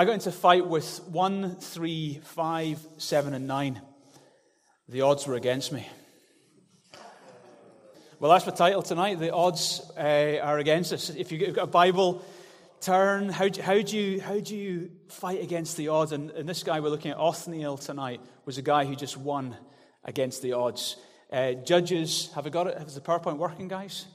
I got into a fight with one, three, five, seven, and nine. The odds were against me. Well, that's my title tonight. The odds uh, are against us. If you've got a Bible, turn. How do, how do, you, how do you fight against the odds? And, and this guy we're looking at, Othniel, tonight, was a guy who just won against the odds. Uh, judges, have I got it? Is the PowerPoint working, guys?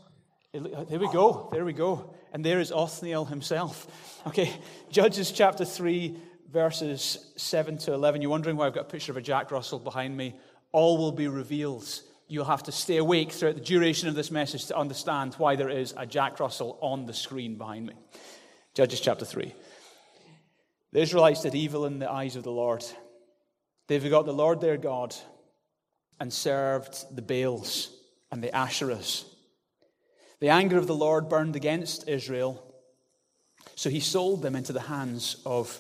There we go. There we go. And there is Othniel himself. Okay, Judges chapter 3, verses 7 to 11. You're wondering why I've got a picture of a Jack Russell behind me. All will be revealed. You'll have to stay awake throughout the duration of this message to understand why there is a Jack Russell on the screen behind me. Judges chapter 3. The Israelites did evil in the eyes of the Lord. They forgot the Lord their God and served the Baals and the Asherahs. The anger of the Lord burned against Israel, so he sold them into the hands of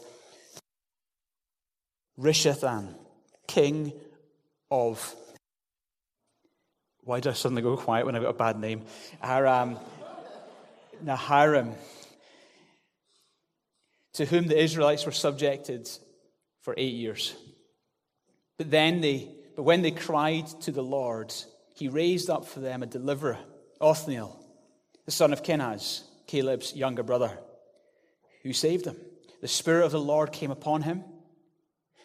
Rishathan, king of. Why did I suddenly go quiet when I've got a bad name? Aram, um, Naharaim, to whom the Israelites were subjected for eight years. But then they, but when they cried to the Lord, he raised up for them a deliverer, Othniel the son of Kenaz, Caleb's younger brother, who saved him. The Spirit of the Lord came upon him,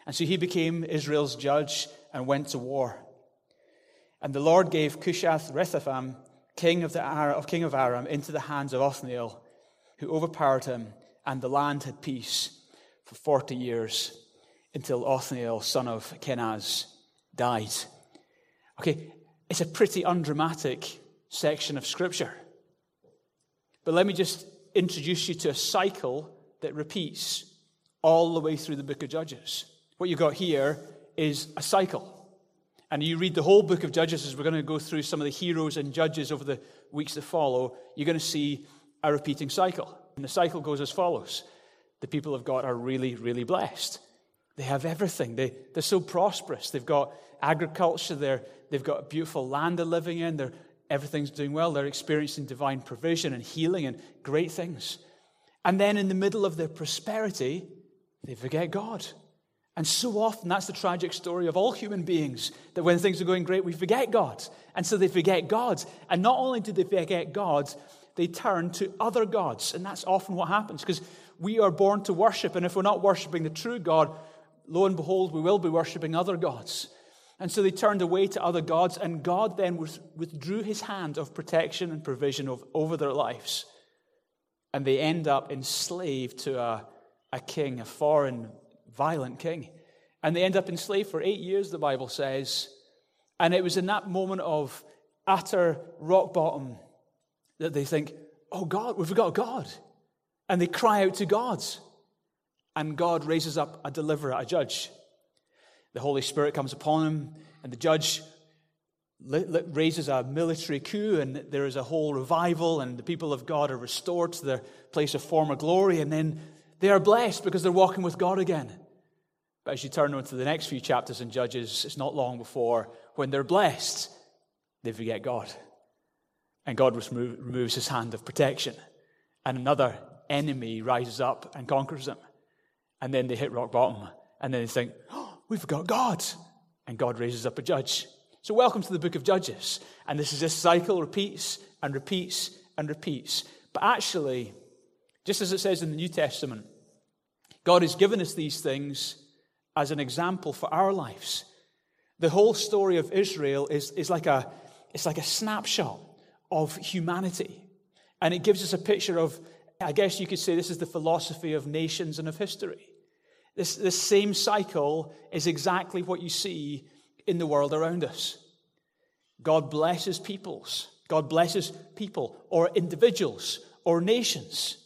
and so he became Israel's judge and went to war. And the Lord gave Cushath Rethapham, king of, the, of king of Aram, into the hands of Othniel, who overpowered him, and the land had peace for 40 years until Othniel, son of Kenaz, died. Okay, it's a pretty undramatic section of Scripture. But let me just introduce you to a cycle that repeats all the way through the book of Judges. What you've got here is a cycle. And you read the whole book of Judges as we're going to go through some of the heroes and judges over the weeks that follow, you're going to see a repeating cycle. And the cycle goes as follows The people of God are really, really blessed. They have everything. They, they're so prosperous. They've got agriculture, they're, they've got beautiful land they're living in, they're everything's doing well. They're experiencing divine provision and healing and great things. And then in the middle of their prosperity, they forget God. And so often, that's the tragic story of all human beings that when things are going great, we forget God. And so they forget God. And not only do they forget God, they turn to other gods. And that's often what happens because we are born to worship. And if we're not worshiping the true God, lo and behold, we will be worshiping other gods. And so they turned away to other gods, and God then withdrew his hand of protection and provision over their lives. And they end up enslaved to a, a king, a foreign, violent king. And they end up enslaved for eight years, the Bible says. And it was in that moment of utter rock bottom that they think, oh God, we've got God. And they cry out to God. And God raises up a deliverer, a judge. The Holy Spirit comes upon him, and the judge raises a military coup, and there is a whole revival, and the people of God are restored to their place of former glory, and then they are blessed because they're walking with God again. But as you turn on to the next few chapters in Judges, it's not long before when they're blessed, they forget God. And God removes his hand of protection, and another enemy rises up and conquers them. And then they hit rock bottom, and then they think, oh, We've got God. And God raises up a judge. So, welcome to the book of Judges. And this is this cycle repeats and repeats and repeats. But actually, just as it says in the New Testament, God has given us these things as an example for our lives. The whole story of Israel is, is like, a, it's like a snapshot of humanity. And it gives us a picture of, I guess you could say, this is the philosophy of nations and of history. This, this same cycle is exactly what you see in the world around us. God blesses peoples. God blesses people or individuals or nations.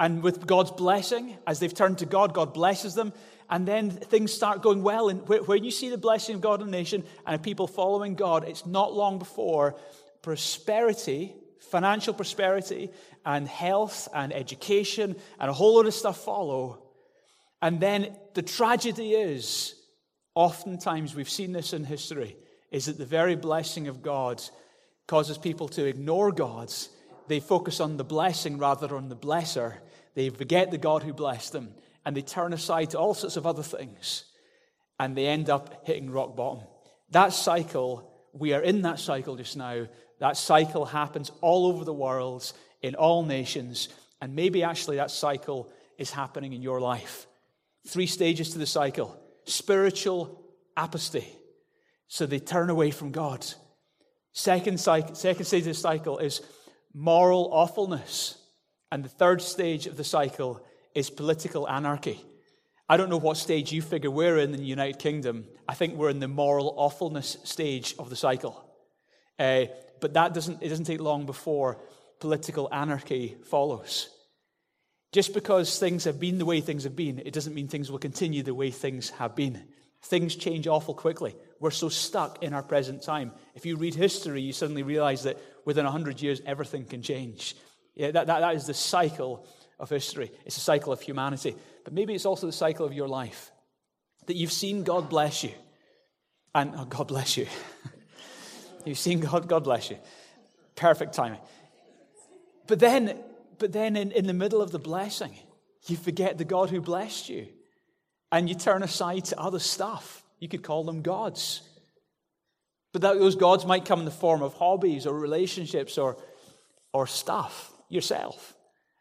And with God's blessing, as they've turned to God, God blesses them. And then things start going well. And where you see the blessing of God in a nation and a people following God, it's not long before prosperity, financial prosperity, and health and education and a whole lot of stuff follow and then the tragedy is, oftentimes we've seen this in history, is that the very blessing of God causes people to ignore God. They focus on the blessing rather than on the blesser. They forget the God who blessed them. and they turn aside to all sorts of other things and they end up hitting rock bottom. That cycle, we are in that cycle just now. That cycle happens all over the world, in all nations, and maybe actually that cycle is happening in your life. Three stages to the cycle spiritual apostasy. So they turn away from God. Second, cycle, second stage of the cycle is moral awfulness. And the third stage of the cycle is political anarchy. I don't know what stage you figure we're in in the United Kingdom. I think we're in the moral awfulness stage of the cycle. Uh, but that doesn't, it doesn't take long before political anarchy follows. Just because things have been the way things have been, it doesn't mean things will continue the way things have been. Things change awful quickly. We're so stuck in our present time. If you read history, you suddenly realize that within 100 years, everything can change. Yeah, that, that, that is the cycle of history. It's a cycle of humanity. But maybe it's also the cycle of your life. That you've seen God bless you. And oh, God bless you. you've seen God, God bless you. Perfect timing. But then, but then in, in the middle of the blessing, you forget the God who blessed you. And you turn aside to other stuff. You could call them gods. But that, those gods might come in the form of hobbies or relationships or, or stuff, yourself.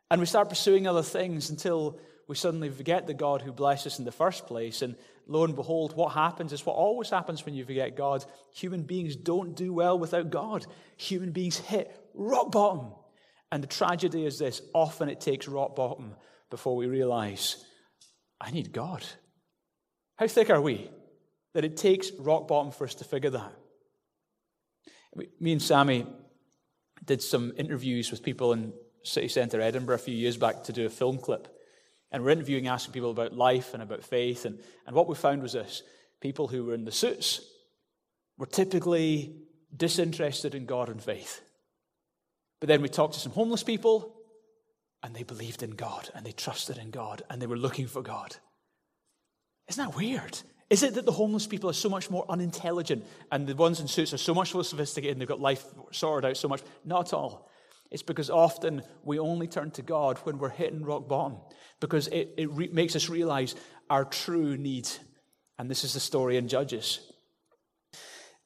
And we start pursuing other things until we suddenly forget the God who blessed us in the first place. And lo and behold, what happens is what always happens when you forget God. Human beings don't do well without God. Human beings hit rock bottom. And the tragedy is this often it takes rock bottom before we realize, I need God. How thick are we that it takes rock bottom for us to figure that? Me and Sammy did some interviews with people in city centre Edinburgh a few years back to do a film clip. And we're interviewing, asking people about life and about faith. And, and what we found was this people who were in the suits were typically disinterested in God and faith. But then we talked to some homeless people, and they believed in God, and they trusted in God, and they were looking for God. Isn't that weird? Is it that the homeless people are so much more unintelligent and the ones in suits are so much more sophisticated and they've got life sorted out so much? Not at all. It's because often we only turn to God when we're hitting rock bottom, because it, it re- makes us realize our true need. And this is the story in Judges.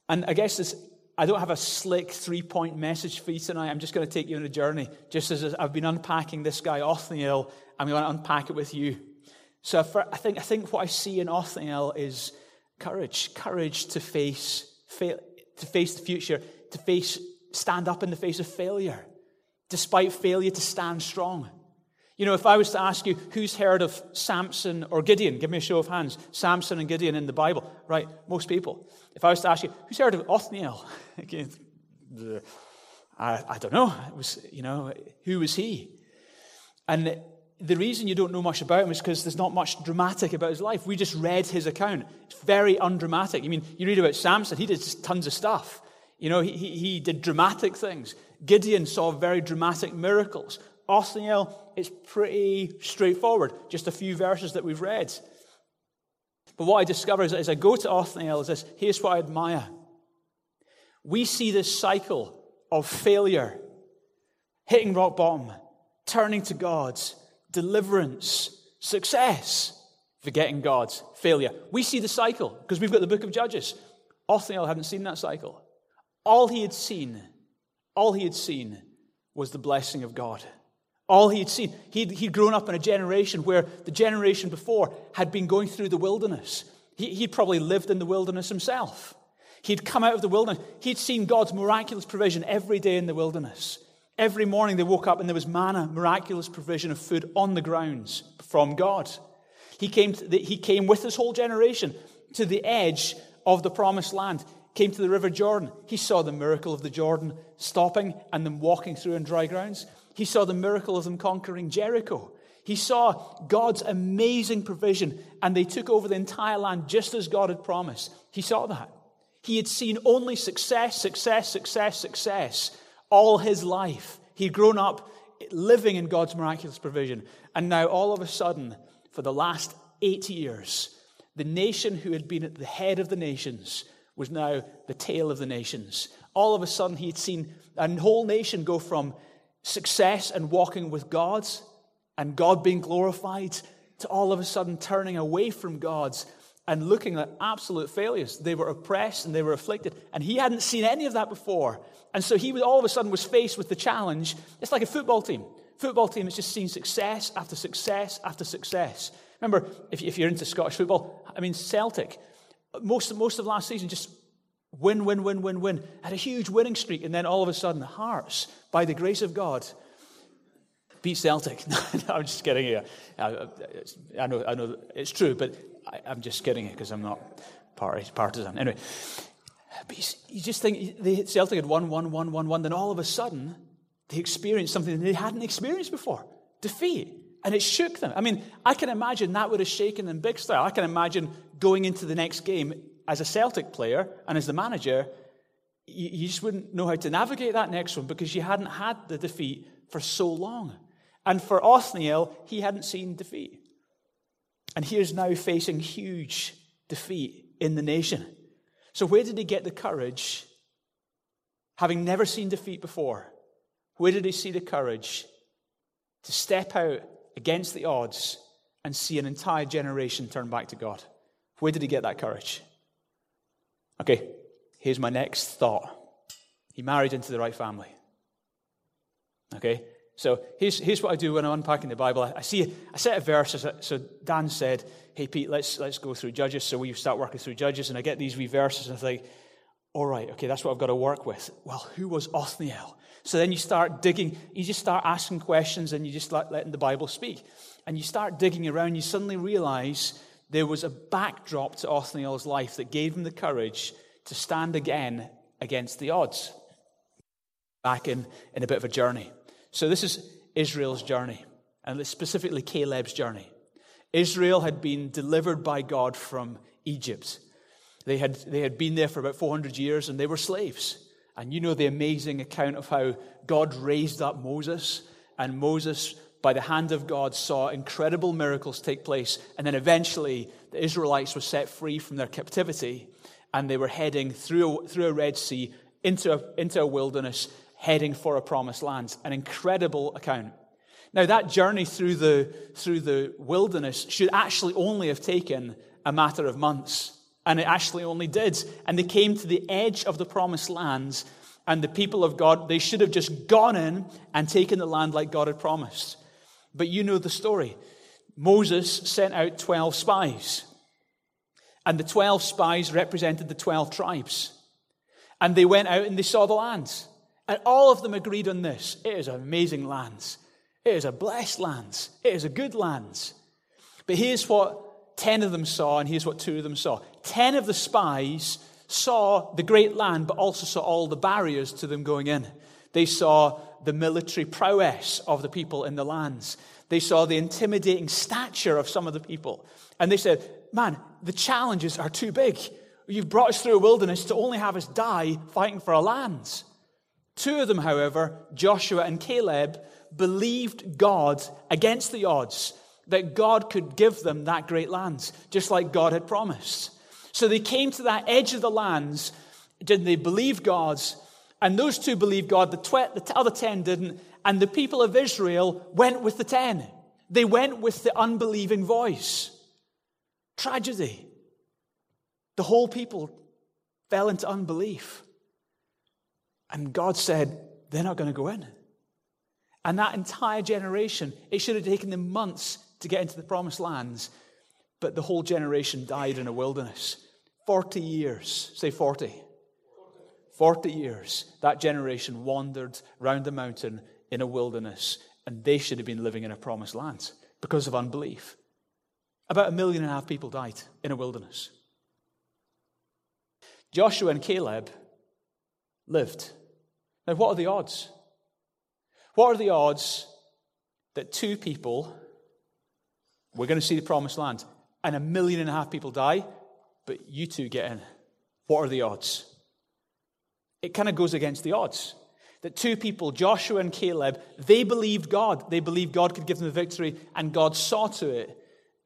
And I guess this, I don't have a slick three point message for you tonight. I'm just going to take you on a journey. Just as I've been unpacking this guy, Othniel, I'm going to unpack it with you. So I think, I think what I see in Othniel is courage courage to face, fail, to face the future, to face, stand up in the face of failure despite failure to stand strong. You know, if I was to ask you who's heard of Samson or Gideon, give me a show of hands. Samson and Gideon in the Bible, right? Most people. If I was to ask you who's heard of Othniel, I, I don't know. It was, you know, who was he? And the reason you don't know much about him is because there's not much dramatic about his life. We just read his account. It's very undramatic. I mean, you read about Samson, he did tons of stuff. You know, he, he did dramatic things. Gideon saw very dramatic miracles. Othniel is pretty straightforward, just a few verses that we've read. But what I discover is that as I go to Othniel is this here's what I admire. We see this cycle of failure, hitting rock bottom, turning to God, deliverance, success, forgetting God, failure. We see the cycle because we've got the book of Judges. Othniel hadn't seen that cycle. All he had seen all he had seen was the blessing of God. All he'd seen, he'd, he'd grown up in a generation where the generation before had been going through the wilderness. He, he'd probably lived in the wilderness himself. He'd come out of the wilderness. He'd seen God's miraculous provision every day in the wilderness. Every morning they woke up and there was manna, miraculous provision of food on the grounds from God. He came, the, he came with his whole generation to the edge of the promised land came to the River Jordan. He saw the miracle of the Jordan stopping and them walking through on dry grounds. He saw the miracle of them conquering Jericho. He saw God's amazing provision, and they took over the entire land just as God had promised. He saw that. He had seen only success, success, success, success all his life. He'd grown up living in God's miraculous provision. And now, all of a sudden, for the last eight years, the nation who had been at the head of the nations was now the tail of the nations. All of a sudden, he had seen a whole nation go from success and walking with God and God being glorified to all of a sudden turning away from God's and looking at absolute failures. They were oppressed and they were afflicted, and he hadn't seen any of that before. And so he all of a sudden was faced with the challenge. It's like a football team. Football team has just seen success after success after success. Remember, if, if you're into Scottish football, I mean, Celtic, most, most of last season just win, win, win, win, win. Had a huge winning streak, and then all of a sudden, Hearts, by the grace of God, beat Celtic. no, I'm just kidding you. I, I, know, I know it's true, but I, am just kidding you because I'm not partisan. Anyway, you, just think the Celtic had won, won, won, won, won. Then all of a sudden, they experienced something they hadn't experienced before defeat. And it shook them. I mean, I can imagine that would have shaken them big style. I can imagine going into the next game as a Celtic player and as the manager, you, you just wouldn't know how to navigate that next one because you hadn't had the defeat for so long. And for Othniel, he hadn't seen defeat. And he is now facing huge defeat in the nation. So, where did he get the courage, having never seen defeat before? Where did he see the courage to step out against the odds and see an entire generation turn back to God? Where did he get that courage? Okay, here's my next thought. He married into the right family. Okay, so here's, here's what I do when I'm unpacking the Bible. I, I see a set of verses. So Dan said, Hey, Pete, let's, let's go through Judges. So we start working through Judges, and I get these wee verses, and I think, All right, okay, that's what I've got to work with. Well, who was Othniel? So then you start digging, you just start asking questions, and you just start letting the Bible speak. And you start digging around, you suddenly realize there was a backdrop to Othniel's life that gave him the courage to stand again against the odds. Back in, in a bit of a journey. So, this is Israel's journey, and specifically Caleb's journey. Israel had been delivered by God from Egypt. They had, they had been there for about 400 years and they were slaves. And you know the amazing account of how God raised up Moses, and Moses, by the hand of God, saw incredible miracles take place. And then eventually, the Israelites were set free from their captivity, and they were heading through, through a Red Sea into a, into a wilderness heading for a promised land. An incredible account. Now, that journey through the, through the wilderness should actually only have taken a matter of months. And it actually only did. And they came to the edge of the promised lands, and the people of God, they should have just gone in and taken the land like God had promised. But you know the story. Moses sent out 12 spies. And the 12 spies represented the 12 tribes. And they went out and they saw the land. And all of them agreed on this. It is an amazing land. It is a blessed land. It is a good land. But here's what 10 of them saw, and here's what two of them saw. 10 of the spies saw the great land, but also saw all the barriers to them going in. They saw the military prowess of the people in the lands. They saw the intimidating stature of some of the people. And they said, Man, the challenges are too big. You've brought us through a wilderness to only have us die fighting for our lands. Two of them, however, Joshua and Caleb, believed God against the odds that God could give them that great land, just like God had promised. So they came to that edge of the lands. didn't they believe God? And those two believed God, the, tw- the other ten didn't. And the people of Israel went with the ten. They went with the unbelieving voice. Tragedy. The whole people fell into unbelief. And God said, they're not going to go in. And that entire generation, it should have taken them months to get into the promised lands, but the whole generation died in a wilderness. 40 years, say 40. 40 years, that generation wandered round the mountain in a wilderness, and they should have been living in a promised land because of unbelief. About a million and a half people died in a wilderness. Joshua and Caleb lived. Now, what are the odds? What are the odds that two people, we're going to see the promised land, and a million and a half people die, but you two get in? What are the odds? It kind of goes against the odds. That two people, Joshua and Caleb, they believed God. They believed God could give them the victory, and God saw to it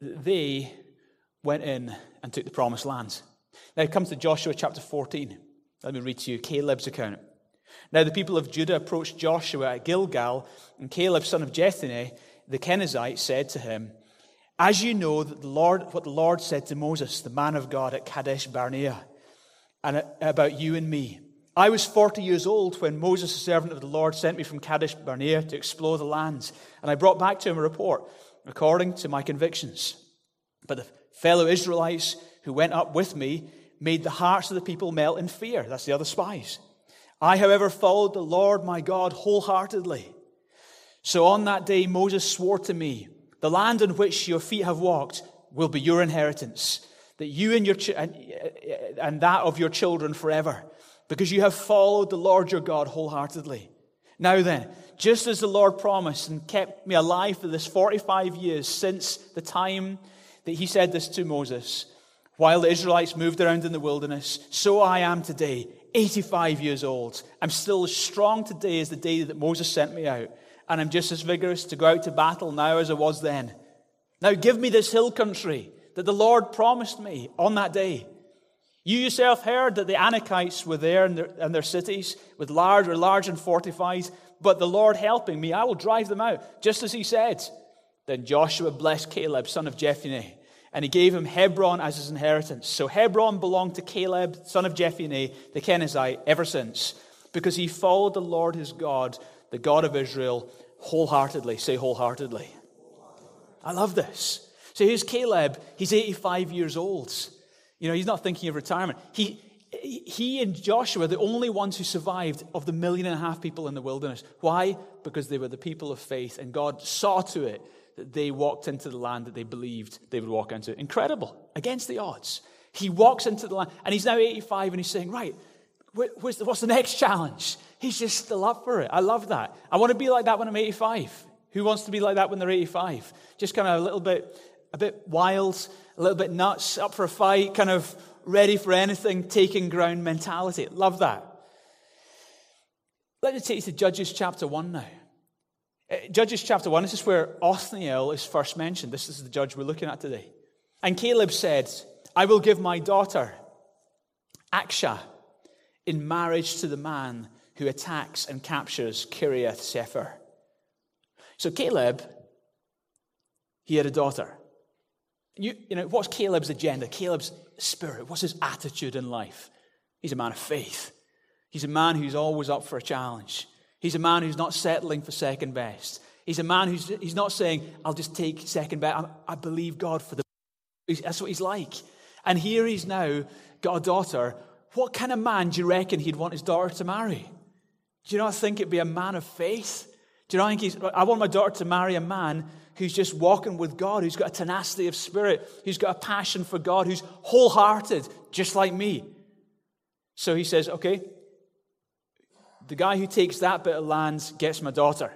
that they went in and took the promised land. Now it comes to Joshua chapter 14. Let me read to you Caleb's account. Now the people of Judah approached Joshua at Gilgal, and Caleb, son of Jephunneh, the Kenizzite, said to him, As you know, that the Lord, what the Lord said to Moses, the man of God at Kadesh Barnea, and uh, about you and me. I was 40 years old when Moses, the servant of the Lord, sent me from Kadesh Barnea to explore the lands, and I brought back to him a report according to my convictions. But the fellow Israelites who went up with me made the hearts of the people melt in fear. That's the other spies. I, however, followed the Lord my God wholeheartedly. So on that day, Moses swore to me, The land on which your feet have walked will be your inheritance, that you and, your ch- and, and that of your children forever, because you have followed the Lord your God wholeheartedly. Now then, just as the Lord promised and kept me alive for this 45 years since the time that he said this to Moses, while the Israelites moved around in the wilderness, so I am today, 85 years old. I'm still as strong today as the day that Moses sent me out, and I'm just as vigorous to go out to battle now as I was then. Now give me this hill country that the Lord promised me on that day. You yourself heard that the Anakites were there in their, in their cities with large or large and fortified, but the Lord helping me, I will drive them out, just as he said. Then Joshua blessed Caleb, son of Jephunneh and he gave him Hebron as his inheritance. So Hebron belonged to Caleb, son of Jephunneh, the Kenizzite, ever since, because he followed the Lord his God, the God of Israel, wholeheartedly. Say wholeheartedly. I love this. So here's Caleb. He's 85 years old. You know, he's not thinking of retirement. He, he and Joshua are the only ones who survived of the million and a half people in the wilderness. Why? Because they were the people of faith, and God saw to it that they walked into the land that they believed they would walk into. Incredible, against the odds. He walks into the land, and he's now 85, and he's saying, Right, what's the next challenge? He's just still up for it. I love that. I want to be like that when I'm 85. Who wants to be like that when they're 85? Just kind of a little bit, a bit wild, a little bit nuts, up for a fight, kind of ready for anything, taking ground mentality. Love that. Let me take you to Judges chapter 1 now. Uh, Judges chapter 1, this is where Othniel is first mentioned. This is the judge we're looking at today. And Caleb said, I will give my daughter, Akshah, in marriage to the man who attacks and captures Kiriath Sepher. So Caleb, he had a daughter. You, you know, what's Caleb's agenda? Caleb's spirit. What's his attitude in life? He's a man of faith. He's a man who's always up for a challenge. He's a man who's not settling for second best. He's a man who's he's not saying, I'll just take second best. I, I believe God for the. That's what he's like. And here he's now got a daughter. What kind of man do you reckon he'd want his daughter to marry? Do you not think it'd be a man of faith? Do you not think he's, I want my daughter to marry a man who's just walking with God, who's got a tenacity of spirit, who's got a passion for God, who's wholehearted, just like me. So he says, okay, the guy who takes that bit of land gets my daughter.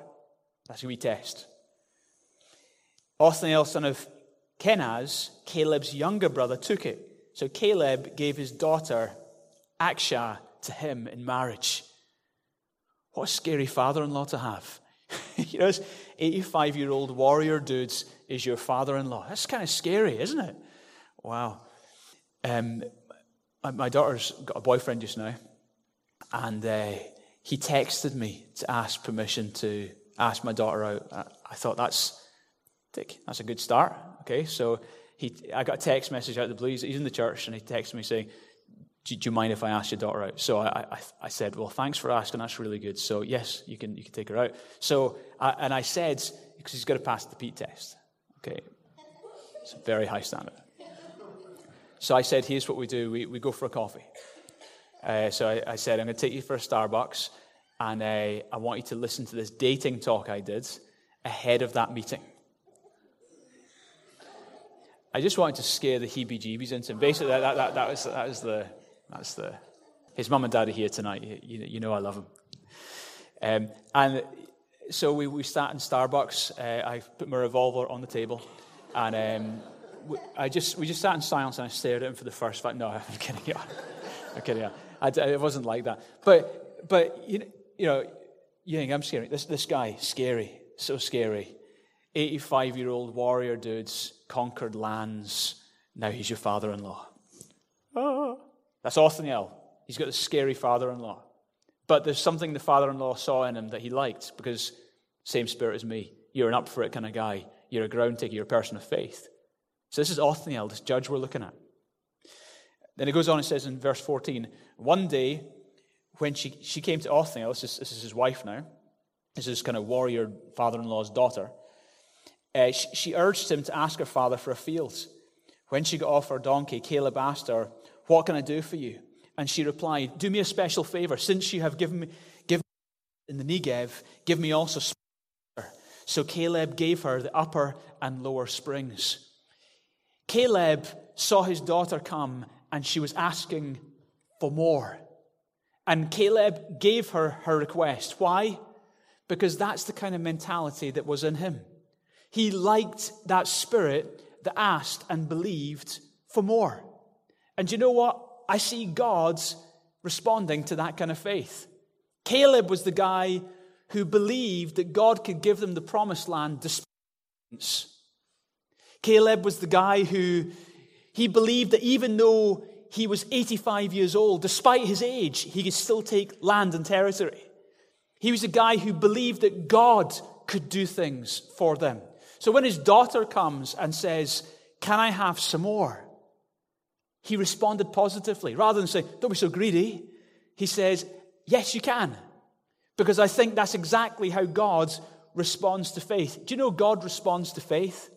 That's who we test. Othniel, son of Kenaz, Caleb's younger brother, took it. So Caleb gave his daughter, Akshah, to him in marriage. What a scary father in law to have. you know, 85 year old warrior dudes is your father in law. That's kind of scary, isn't it? Wow. Um, my daughter's got a boyfriend just now, and uh, he texted me to ask permission to ask my daughter out. I thought that's that's a good start. Okay, so he, I got a text message out of the blue. He's in the church, and he texted me saying, do, do you mind if I ask your daughter out? So I, I, I, said, well, thanks for asking. That's really good. So yes, you can, you can take her out. So, I, and I said, because he's got to pass the Pete test. Okay. It's a very high standard. So I said, here's what we do. We, we go for a coffee. Uh, so I, I, said, I'm going to take you for a Starbucks, and uh, I want you to listen to this dating talk I did ahead of that meeting. I just wanted to scare the heebie jeebies into him. Basically, that, that, that, was, that was the. That's the. His mum and dad are here tonight. You, you, you know I love them. Um, and so we, we sat in Starbucks. Uh, I put my revolver on the table, and um, we, I just we just sat in silence and I stared at him for the first five. No, I'm kidding. Yeah. I'm kidding. Yeah. I, it wasn't like that. But but you know, you know you think I'm scary. This this guy scary, so scary. 85 year old warrior dudes conquered lands. Now he's your father in law. Ah. That's Othniel. He's got a scary father in law. But there's something the father in law saw in him that he liked because same spirit as me. You're an up for it kind of guy. You're a ground taker. You're a person of faith. So this is Othniel, this judge we're looking at. Then it goes on and says in verse 14, one day when she, she came to Othniel, this is, this is his wife now, this is kind of warrior father-in-law's daughter, uh, she, she urged him to ask her father for a field. When she got off her donkey, Caleb asked her, What can I do for you? And she replied, Do me a special favor. Since you have given me, given in the Negev, give me also. So Caleb gave her the upper and lower springs. Caleb saw his daughter come, and she was asking for more. And Caleb gave her her request. Why? Because that's the kind of mentality that was in him. He liked that spirit that asked and believed for more. And you know what? I see God's responding to that kind of faith. Caleb was the guy who believed that God could give them the promised land despite. Caleb was the guy who he believed that even though he was 85 years old, despite his age, he could still take land and territory. He was a guy who believed that God could do things for them. So when his daughter comes and says, Can I have some more? He responded positively. Rather than saying, Don't be so greedy, he says, Yes, you can. Because I think that's exactly how God responds to faith. Do you know God responds to faith?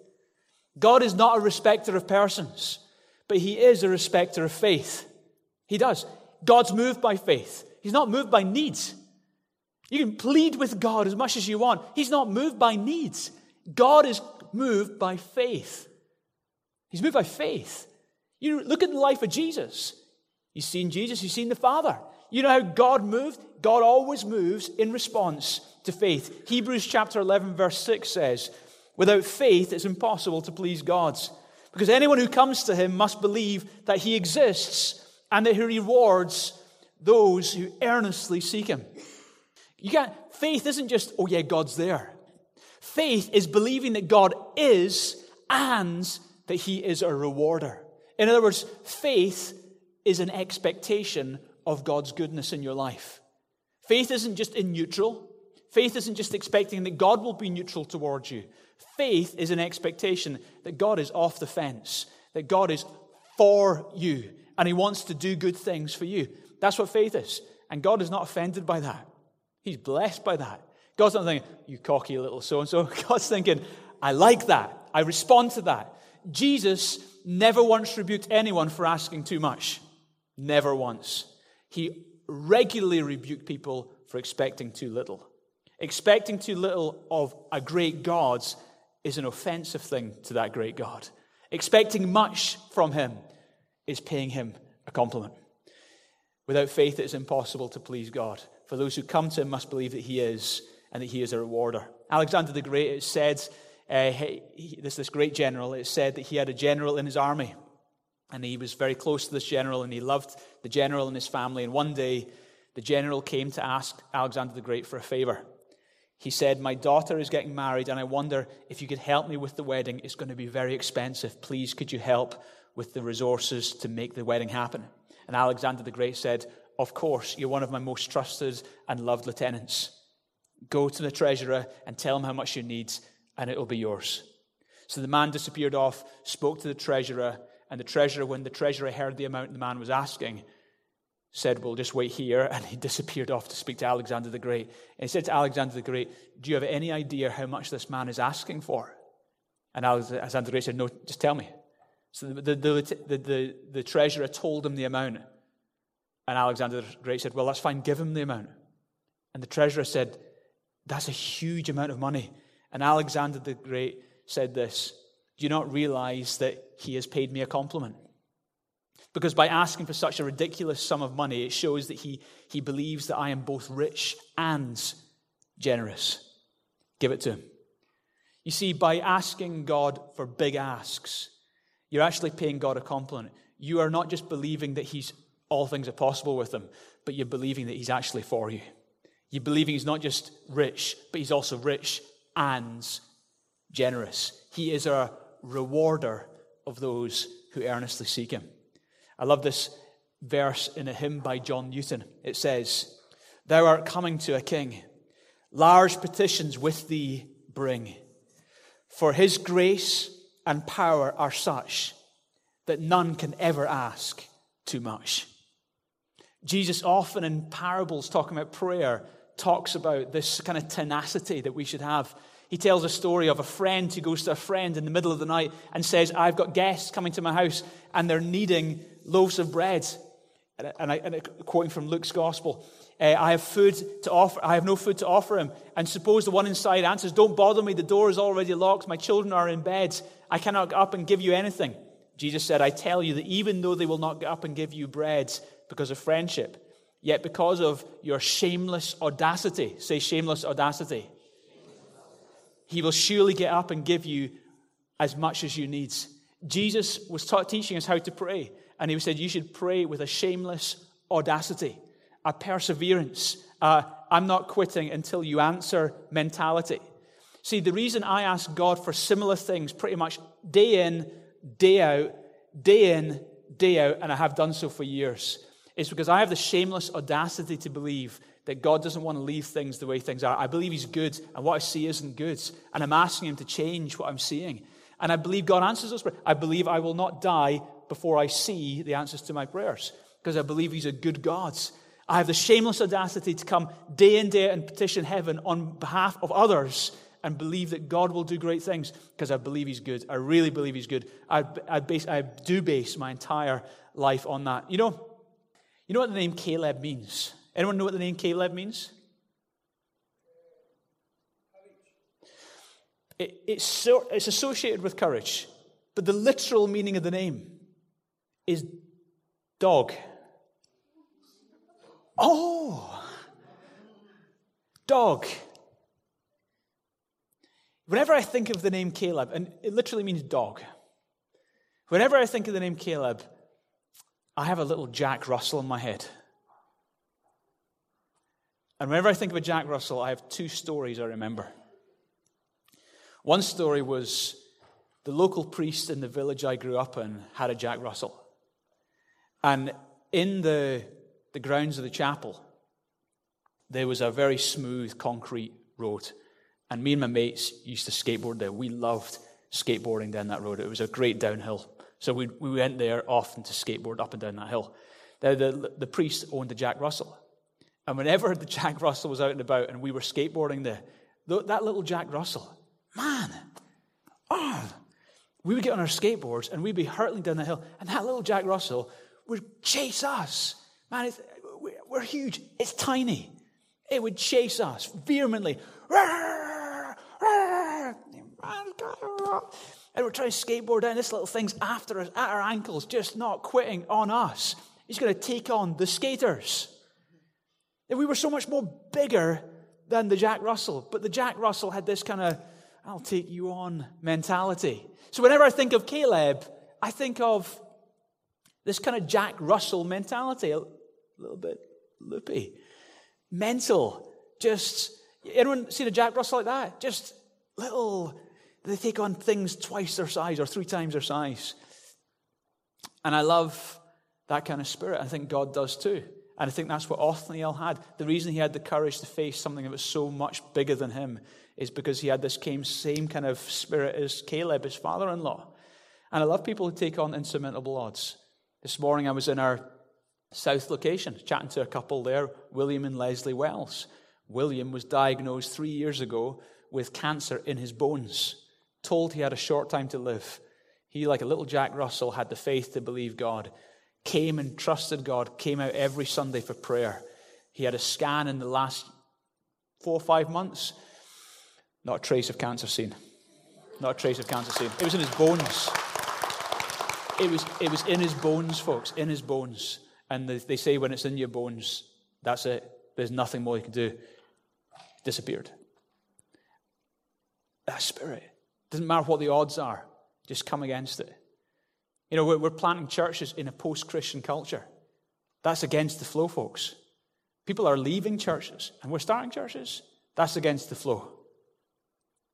God is not a respecter of persons, but He is a respecter of faith. He does. God's moved by faith, He's not moved by needs. You can plead with God as much as you want, He's not moved by needs. God is moved by faith. He's moved by faith. You look at the life of Jesus. You've seen Jesus, you've seen the Father. You know how God moved? God always moves in response to faith. Hebrews chapter 11, verse 6 says, Without faith, it's impossible to please God. Because anyone who comes to him must believe that he exists and that he rewards those who earnestly seek him. You can't, faith isn't just, oh yeah, God's there. Faith is believing that God is and that He is a rewarder. In other words, faith is an expectation of God's goodness in your life. Faith isn't just in neutral. Faith isn't just expecting that God will be neutral towards you. Faith is an expectation that God is off the fence, that God is for you, and He wants to do good things for you. That's what faith is. And God is not offended by that. He's blessed by that. God's not thinking, you cocky little so and so. God's thinking, I like that. I respond to that. Jesus never once rebuked anyone for asking too much. Never once. He regularly rebuked people for expecting too little. Expecting too little of a great God is an offensive thing to that great God. Expecting much from him is paying him a compliment. Without faith, it is impossible to please God. For those who come to him must believe that he is and that he is a rewarder. Alexander the Great, said, uh, he, this, this great general, it said that he had a general in his army. And he was very close to this general, and he loved the general and his family. And one day, the general came to ask Alexander the Great for a favor. He said, My daughter is getting married, and I wonder if you could help me with the wedding. It's going to be very expensive. Please, could you help with the resources to make the wedding happen? And Alexander the Great said, Of course, you're one of my most trusted and loved lieutenants. Go to the treasurer and tell him how much you need, and it will be yours. So the man disappeared off, spoke to the treasurer, and the treasurer, when the treasurer heard the amount the man was asking, said, We'll just wait here. And he disappeared off to speak to Alexander the Great. And he said to Alexander the Great, Do you have any idea how much this man is asking for? And Alexander the Great said, No, just tell me. So the, the, the, the, the treasurer told him the amount. And Alexander the Great said, Well, that's fine, give him the amount. And the treasurer said, that's a huge amount of money. And Alexander the Great said this Do you not realize that he has paid me a compliment? Because by asking for such a ridiculous sum of money, it shows that he, he believes that I am both rich and generous. Give it to him. You see, by asking God for big asks, you're actually paying God a compliment. You are not just believing that He's all things are possible with Him, but you're believing that He's actually for you. You're believing he's not just rich, but he's also rich and generous. He is a rewarder of those who earnestly seek him. I love this verse in a hymn by John Newton. It says, Thou art coming to a king, large petitions with thee bring. For his grace and power are such that none can ever ask too much. Jesus, often in parables talking about prayer, talks about this kind of tenacity that we should have. He tells a story of a friend who goes to a friend in the middle of the night and says, I've got guests coming to my house and they're needing loaves of bread. And, I, and quoting from Luke's gospel, uh, I have food to offer. I have no food to offer him. And suppose the one inside answers, Don't bother me. The door is already locked. My children are in bed. I cannot get up and give you anything. Jesus said, I tell you that even though they will not get up and give you bread because of friendship, yet because of your shameless audacity, say shameless audacity, he will surely get up and give you as much as you need. Jesus was taught, teaching us how to pray, and he said, You should pray with a shameless audacity a perseverance, I'm not quitting until you answer mentality. See, the reason I ask God for similar things pretty much day in, day out, day in, day out, and I have done so for years, is because I have the shameless audacity to believe that God doesn't want to leave things the way things are. I believe He's good, and what I see isn't good. And I'm asking Him to change what I'm seeing. And I believe God answers those prayers. I believe I will not die before I see the answers to my prayers, because I believe He's a good God. I have the shameless audacity to come day in, day out and petition heaven on behalf of others and believe that God will do great things because I believe He's good. I really believe He's good. I, I, base, I do base my entire life on that. You know, you know what the name Caleb means? Anyone know what the name Caleb means? It, it's, so, it's associated with courage, but the literal meaning of the name is dog. Oh, dog. Whenever I think of the name Caleb, and it literally means dog, whenever I think of the name Caleb, I have a little Jack Russell in my head. And whenever I think of a Jack Russell, I have two stories I remember. One story was the local priest in the village I grew up in had a Jack Russell. And in the the grounds of the chapel, there was a very smooth concrete road. And me and my mates used to skateboard there. We loved skateboarding down that road. It was a great downhill. So we, we went there often to skateboard up and down that hill. Now, the, the priest owned a Jack Russell. And whenever the Jack Russell was out and about and we were skateboarding there, that little Jack Russell, man, oh, we would get on our skateboards and we'd be hurtling down the hill, and that little Jack Russell would chase us Man, we're huge. It's tiny. It would chase us vehemently. And we're trying to skateboard down this little thing's after us, at our ankles, just not quitting on us. He's going to take on the skaters. And we were so much more bigger than the Jack Russell, but the Jack Russell had this kind of, I'll take you on mentality. So whenever I think of Caleb, I think of this kind of Jack Russell mentality a little bit loopy, mental. Just, anyone seen a Jack Russell like that? Just little, they take on things twice their size or three times their size. And I love that kind of spirit. I think God does too. And I think that's what Othniel had. The reason he had the courage to face something that was so much bigger than him is because he had this same kind of spirit as Caleb, his father in law. And I love people who take on insurmountable odds. This morning I was in our South location, chatting to a couple there, William and Leslie Wells. William was diagnosed three years ago with cancer in his bones, told he had a short time to live. He, like a little Jack Russell, had the faith to believe God, came and trusted God, came out every Sunday for prayer. He had a scan in the last four or five months. Not a trace of cancer seen. Not a trace of cancer seen. It was in his bones. It was, it was in his bones, folks, in his bones. And they say when it's in your bones, that's it. There's nothing more you can do. Disappeared. That spirit. Doesn't matter what the odds are, just come against it. You know, we're planting churches in a post Christian culture. That's against the flow, folks. People are leaving churches and we're starting churches. That's against the flow.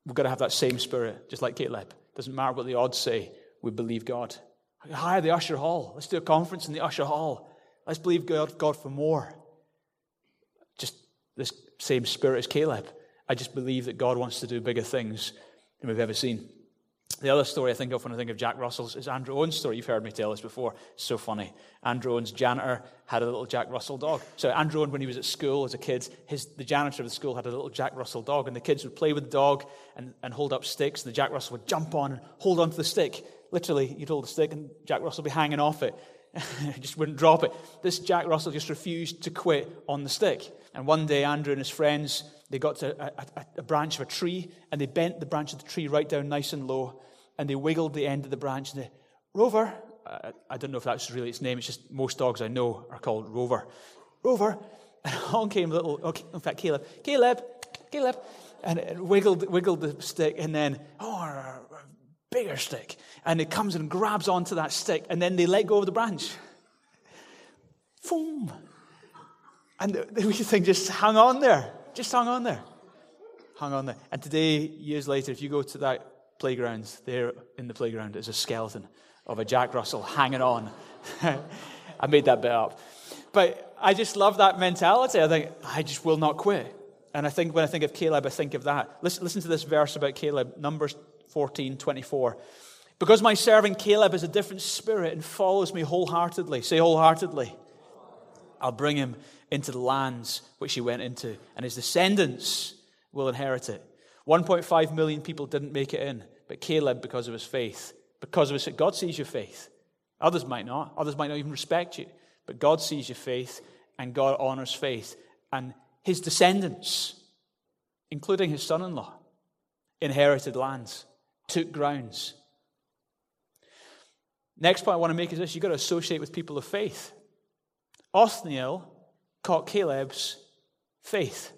We've got to have that same spirit, just like Caleb. Doesn't matter what the odds say, we believe God. Hire the usher hall. Let's do a conference in the usher hall. Let's believe God, God for more. Just this same spirit as Caleb. I just believe that God wants to do bigger things than we've ever seen. The other story I think of when I think of Jack Russell's is Andrew Owen's story. You've heard me tell this before. It's so funny. Andrew Owen's janitor had a little Jack Russell dog. So Andrew Owen, when he was at school as a kid, his, the janitor of the school had a little Jack Russell dog, and the kids would play with the dog and, and hold up sticks. And the Jack Russell would jump on and hold onto the stick. Literally, you'd hold the stick, and Jack Russell would be hanging off it. he just wouldn't drop it. This Jack Russell just refused to quit on the stick. And one day, Andrew and his friends, they got to a, a, a branch of a tree, and they bent the branch of the tree right down nice and low and they wiggled the end of the branch. And they, Rover, I, I don't know if that's really its name, it's just most dogs I know are called Rover. Rover. And on came little, okay, in fact, Caleb. Caleb, Caleb. And it wiggled, wiggled the stick, and then, oh, a bigger stick. And it comes and grabs onto that stick, and then they let go of the branch. Boom. And the, the thing just hung on there. Just hung on there. Hung on there. And today, years later, if you go to that playgrounds, there in the playground is a skeleton of a Jack Russell hanging on. I made that bit up. But I just love that mentality. I think, I just will not quit. And I think when I think of Caleb, I think of that. Listen, listen to this verse about Caleb, Numbers 14, 24. Because my servant Caleb is a different spirit and follows me wholeheartedly. Say wholeheartedly. I'll bring him into the lands which he went into, and his descendants will inherit it. 1.5 million people didn't make it in, but Caleb, because of his faith, because of his God sees your faith. Others might not. Others might not even respect you. But God sees your faith, and God honors faith. And his descendants, including his son in law, inherited lands, took grounds. Next point I want to make is this you've got to associate with people of faith. Othniel caught Caleb's faith.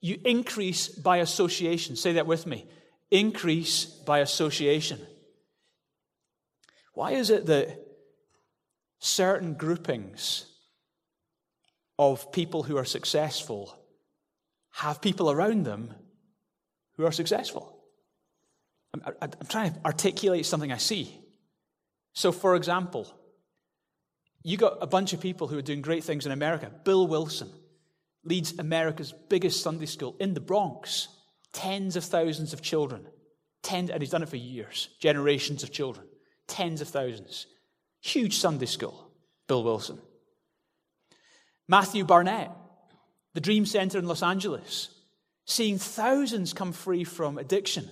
You increase by association. Say that with me. Increase by association. Why is it that certain groupings of people who are successful have people around them who are successful? I'm, I'm trying to articulate something I see. So, for example, you got a bunch of people who are doing great things in America. Bill Wilson leads America's biggest Sunday school in the Bronx. Tens of thousands of children. And he's done it for years. Generations of children. Tens of thousands. Huge Sunday school. Bill Wilson. Matthew Barnett, the Dream Center in Los Angeles, seeing thousands come free from addiction.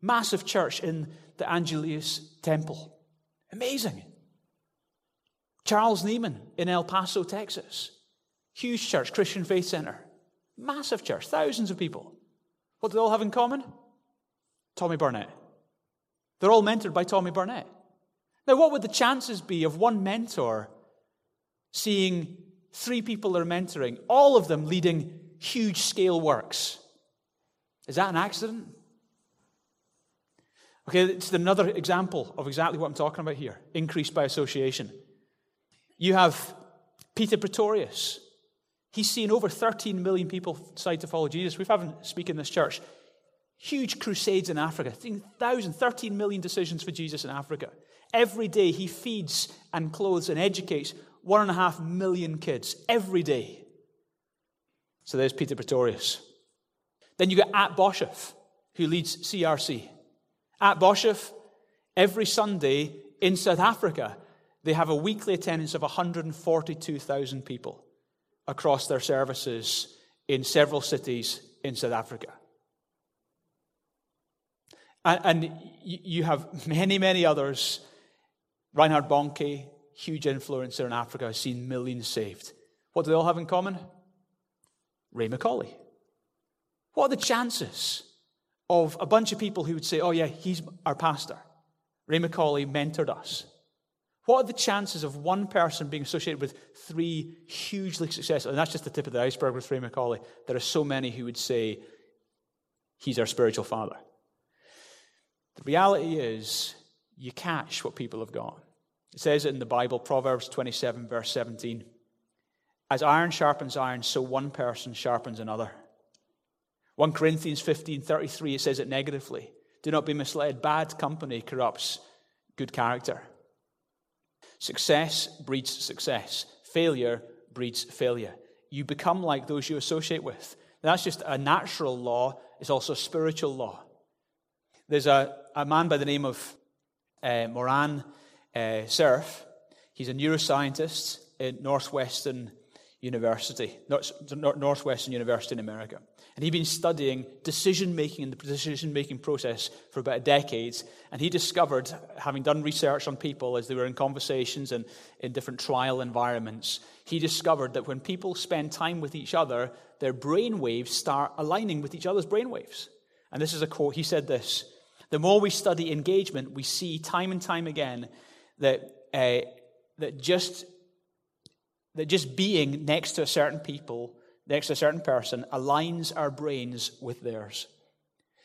Massive church in the Angelus Temple. Amazing. Charles Nieman in El Paso, Texas. Huge church, Christian Faith Center. Massive church, thousands of people. What do they all have in common? Tommy Barnett. They're all mentored by Tommy Barnett. Now, what would the chances be of one mentor seeing three people they're mentoring, all of them leading huge scale works? Is that an accident? Okay, it's another example of exactly what I'm talking about here increased by association. You have Peter Pretorius, He's seen over 13 million people decide to follow Jesus. We've had him speak in this church. Huge crusades in Africa, 1,000, 13 million decisions for Jesus in Africa. Every day he feeds and clothes and educates one and a half million kids. Every day. So there's Peter Pretorius. Then you get At Boshoff, who leads CRC. At Boshoff, every Sunday in South Africa, they have a weekly attendance of 142,000 people across their services in several cities in South Africa. And, and you have many, many others. Reinhard Bonnke, huge influencer in Africa, has seen millions saved. What do they all have in common? Ray McCauley. What are the chances of a bunch of people who would say, oh, yeah, he's our pastor? Ray McCauley mentored us. What are the chances of one person being associated with three hugely successful? And that's just the tip of the iceberg with Ray McCauley. There are so many who would say, He's our spiritual father. The reality is, you catch what people have got. It says it in the Bible, Proverbs 27, verse 17. As iron sharpens iron, so one person sharpens another. 1 Corinthians 15, 33, it says it negatively. Do not be misled. Bad company corrupts good character. Success breeds success, failure breeds failure. You become like those you associate with. That's just a natural law, it's also a spiritual law. There's a, a man by the name of uh, Moran uh, Cerf. He's a neuroscientist at Northwestern University, North, Northwestern University in America. And he'd been studying decision making and the decision making process for about a decade. And he discovered, having done research on people as they were in conversations and in different trial environments, he discovered that when people spend time with each other, their brain waves start aligning with each other's brain waves. And this is a quote. He said this The more we study engagement, we see time and time again that, uh, that, just, that just being next to a certain people next to a certain person aligns our brains with theirs.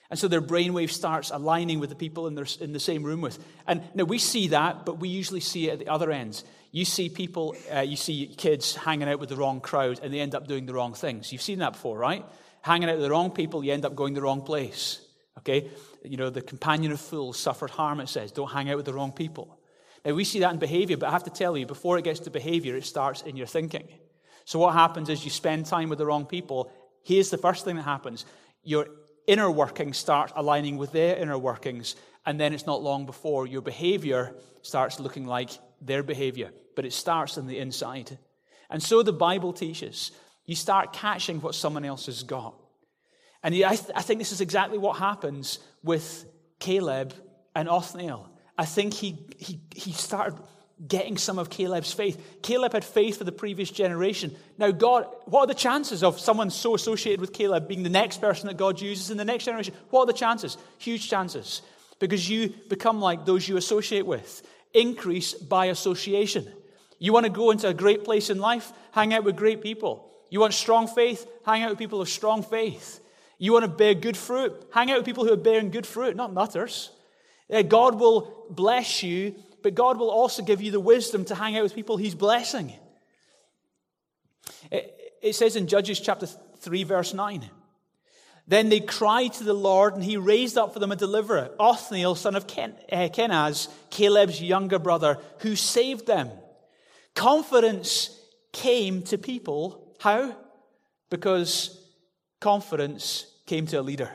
And so their brainwave starts aligning with the people in, their, in the same room with. And now we see that, but we usually see it at the other ends. You see people, uh, you see kids hanging out with the wrong crowd and they end up doing the wrong things. You've seen that before, right? Hanging out with the wrong people, you end up going the wrong place. Okay? You know, the companion of fools suffered harm, it says. Don't hang out with the wrong people. Now we see that in behavior, but I have to tell you, before it gets to behavior, it starts in your thinking. So, what happens is you spend time with the wrong people. Here's the first thing that happens your inner workings start aligning with their inner workings, and then it's not long before your behavior starts looking like their behavior. But it starts on the inside. And so the Bible teaches you start catching what someone else has got. And I, th- I think this is exactly what happens with Caleb and Othniel. I think he, he, he started getting some of Caleb's faith. Caleb had faith for the previous generation. Now, God, what are the chances of someone so associated with Caleb being the next person that God uses in the next generation? What are the chances? Huge chances. Because you become like those you associate with. Increase by association. You want to go into a great place in life? Hang out with great people. You want strong faith? Hang out with people of strong faith. You want to bear good fruit? Hang out with people who are bearing good fruit, not nutters. God will bless you but God will also give you the wisdom to hang out with people He's blessing. It, says in Judges chapter 3, verse 9. Then they cried to the Lord, and he raised up for them a deliverer, Othniel, son of Ken, uh, Kenaz, Caleb's younger brother, who saved them. Confidence came to people. How? Because confidence came to a leader.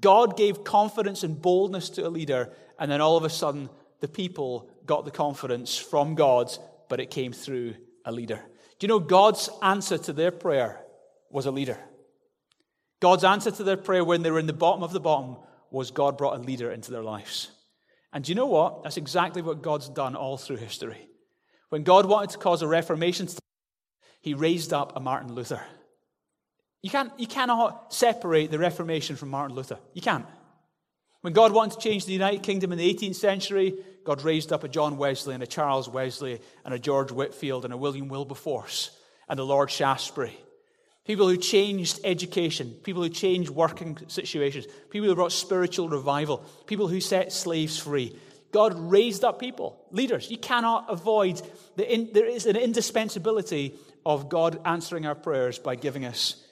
God gave confidence and boldness to a leader, and then all of a sudden, the people got the confidence from God, but it came through a leader. Do you know God's answer to their prayer was a leader? God's answer to their prayer when they were in the bottom of the bottom was God brought a leader into their lives. And do you know what? That's exactly what God's done all through history. When God wanted to cause a reformation, he raised up a Martin Luther. You, can't, you cannot separate the Reformation from Martin Luther. You can't. When God wanted to change the United Kingdom in the 18th century, God raised up a John Wesley and a Charles Wesley and a George Whitefield and a William Wilberforce and a Lord Shaftesbury. People who changed education, people who changed working situations, people who brought spiritual revival, people who set slaves free. God raised up people, leaders. You cannot avoid, the in, there is an indispensability of God answering our prayers by giving us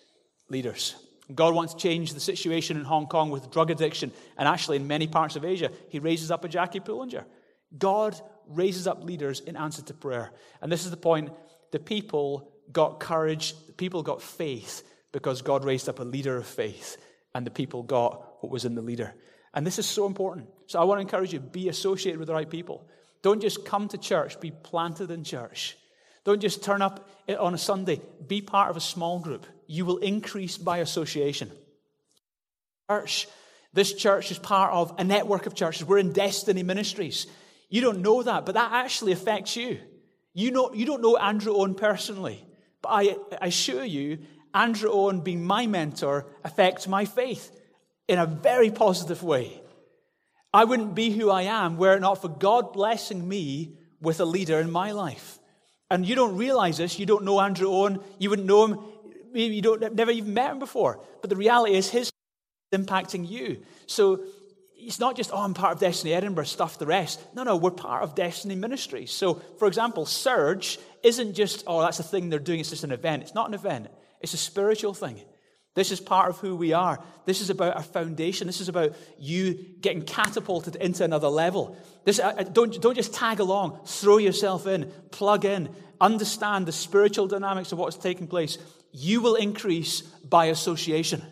leaders. God wants to change the situation in Hong Kong with drug addiction, and actually in many parts of Asia. He raises up a Jackie Pullinger. God raises up leaders in answer to prayer. And this is the point the people got courage, the people got faith because God raised up a leader of faith, and the people got what was in the leader. And this is so important. So I want to encourage you be associated with the right people. Don't just come to church, be planted in church. Don't just turn up on a Sunday, be part of a small group. You will increase by association. Church, this church is part of a network of churches. We're in Destiny Ministries. You don't know that, but that actually affects you. You, know, you don't know Andrew Owen personally, but I, assure you, Andrew Owen being my mentor affects my faith in a very positive way. I wouldn't be who I am were it not for God blessing me with a leader in my life. And you don't realize this. You don't know Andrew Owen. You wouldn't know him. Maybe you don't never even met him before. But the reality is his impacting you. So it's not just, oh, I'm part of Destiny Edinburgh, stuff the rest. No, no, we're part of Destiny Ministries. So, for example, Surge isn't just, oh, that's a thing they're doing, it's just an event. It's not an event, it's a spiritual thing. This is part of who we are. This is about our foundation. This is about you getting catapulted into another level. This, uh, uh, don't, don't just tag along, throw yourself in, plug in, understand the spiritual dynamics of what's taking place. You will increase by association.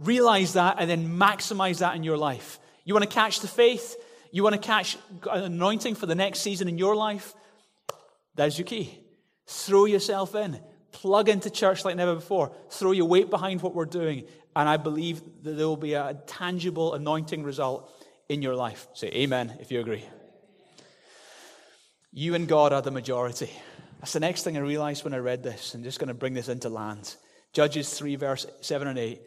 Realize that and then maximize that in your life. You want to catch the faith? You want to catch an anointing for the next season in your life? That's your key. Throw yourself in. Plug into church like never before. Throw your weight behind what we're doing. And I believe that there will be a tangible anointing result in your life. Say amen if you agree. You and God are the majority. That's the next thing I realized when I read this. I'm just going to bring this into land. Judges 3, verse 7 and 8.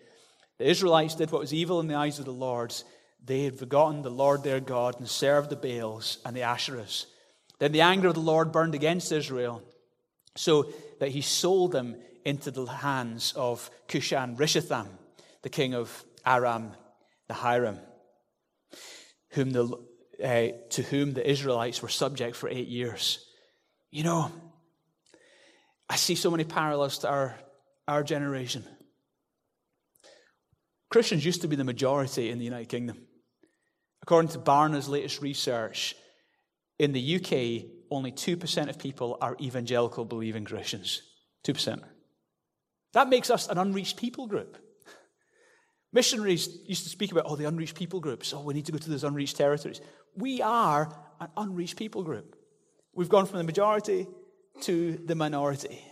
The Israelites did what was evil in the eyes of the Lord. They had forgotten the Lord their God and served the Baals and the Asherahs. Then the anger of the Lord burned against Israel, so that he sold them into the hands of Cushan Rishathaim, the king of Aram Naharaim, whom the, uh, to whom the Israelites were subject for eight years. You know, I see so many parallels to our, our generation. Christians used to be the majority in the United Kingdom. According to Barna's latest research, in the UK, only 2% of people are evangelical believing Christians. 2%. That makes us an unreached people group. Missionaries used to speak about, oh, the unreached people groups. Oh, we need to go to those unreached territories. We are an unreached people group. We've gone from the majority to the minority.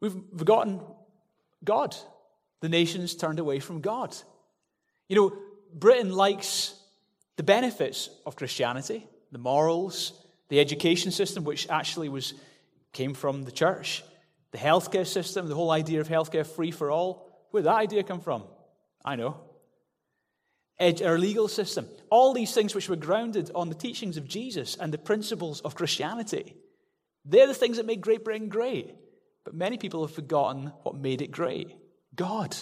We've forgotten God. The nations turned away from God. You know, Britain likes the benefits of Christianity, the morals, the education system, which actually was, came from the church, the healthcare system, the whole idea of healthcare free for all. Where did that idea come from? I know. Our legal system, all these things which were grounded on the teachings of Jesus and the principles of Christianity, they're the things that made Great Britain great. But many people have forgotten what made it great God.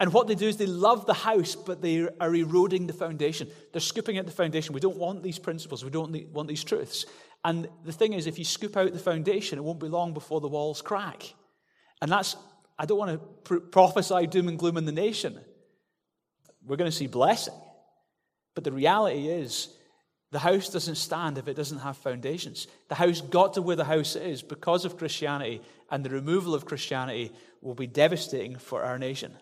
And what they do is they love the house, but they are eroding the foundation. They're scooping out the foundation. We don't want these principles. We don't want these truths. And the thing is, if you scoop out the foundation, it won't be long before the walls crack. And that's, I don't want to prophesy doom and gloom in the nation. We're going to see blessing. But the reality is, the house doesn't stand if it doesn't have foundations. The house got to where the house is because of Christianity, and the removal of Christianity will be devastating for our nation.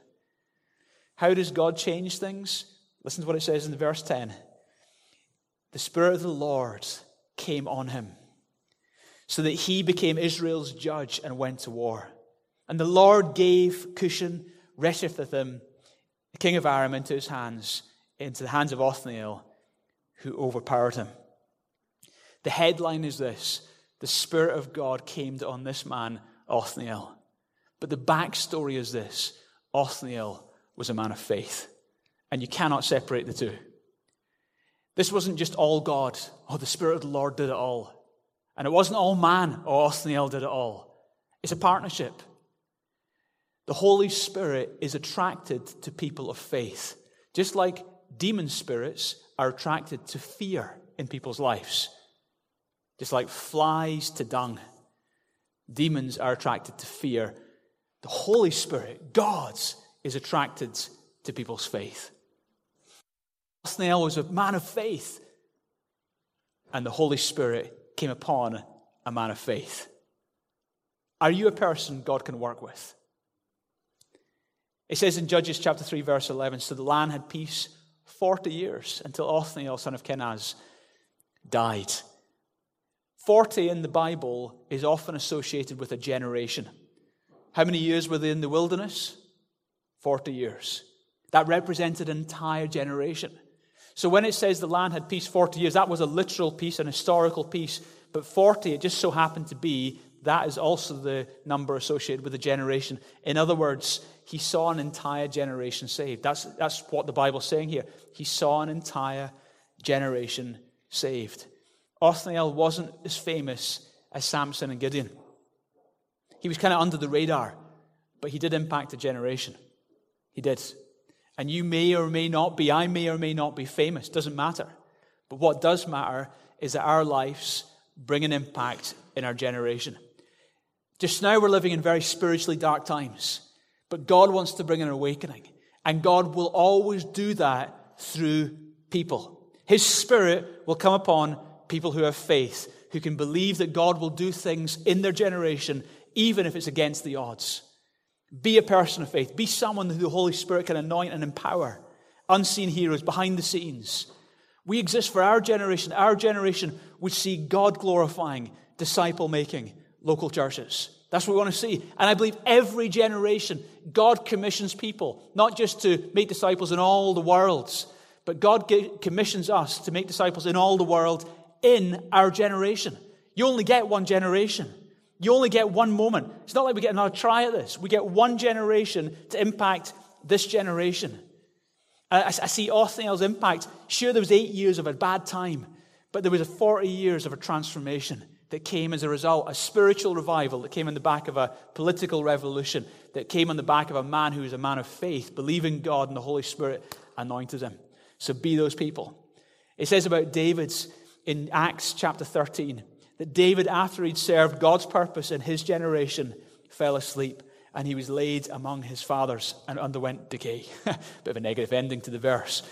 How does God change things? Listen to what it says in verse 10. The Spirit of the Lord came on him, so that he became Israel's judge and went to war. And the Lord gave Cushan Rishathaim, the king of Aram, into his hands, into the hands of Othniel, who overpowered him. The headline is this The Spirit of God came on this man, Othniel. But the backstory is this Othniel was a man of faith. And you cannot separate the two. This wasn't just all God. Oh, the Spirit of the Lord did it all. And it wasn't all man. Oh, Othniel did it all. It's a partnership. The Holy Spirit is attracted to people of faith, just like demon spirits are attracted to fear in people's lives. Just like flies to dung, demons are attracted to fear. The Holy Spirit, God's is attracted to people's faith. Othniel was a man of faith, and the Holy Spirit came upon a man of faith. Are you a person God can work with? It says in Judges chapter 3, verse 11 So the land had peace 40 years until Othniel, son of Kenaz, died. 40 in the Bible is often associated with a generation. How many years were they in the wilderness? 40 years. That represented an entire generation. So when it says the land had peace 40 years, that was a literal peace, an historical peace. But 40, it just so happened to be, that is also the number associated with a generation. In other words, he saw an entire generation saved. That's, that's what the Bible's saying here. He saw an entire generation saved. Othniel wasn't as famous as Samson and Gideon. He was kind of under the radar, but he did impact a generation. He did. And you may or may not be, I may or may not be famous, doesn't matter. But what does matter is that our lives bring an impact in our generation. Just now, we're living in very spiritually dark times, but God wants to bring an awakening. And God will always do that through people. His Spirit will come upon people who have faith, who can believe that God will do things in their generation, even if it's against the odds. Be a person of faith. Be someone who the Holy Spirit can anoint and empower. Unseen heroes behind the scenes. We exist for our generation, our generation which see God glorifying, disciple making local churches. That's what we want to see. And I believe every generation, God commissions people, not just to make disciples in all the worlds, but God commissions us to make disciples in all the world in our generation. You only get one generation. You only get one moment. It's not like we get another try at this. We get one generation to impact this generation. I, I see Othniel's impact. Sure, there was eight years of a bad time, but there was a 40 years of a transformation that came as a result, a spiritual revival that came in the back of a political revolution, that came on the back of a man who was a man of faith, believing God and the Holy Spirit anointed him. So be those people. It says about David's in Acts chapter 13 that David, after he'd served God's purpose in his generation, fell asleep and he was laid among his fathers and underwent decay. Bit of a negative ending to the verse.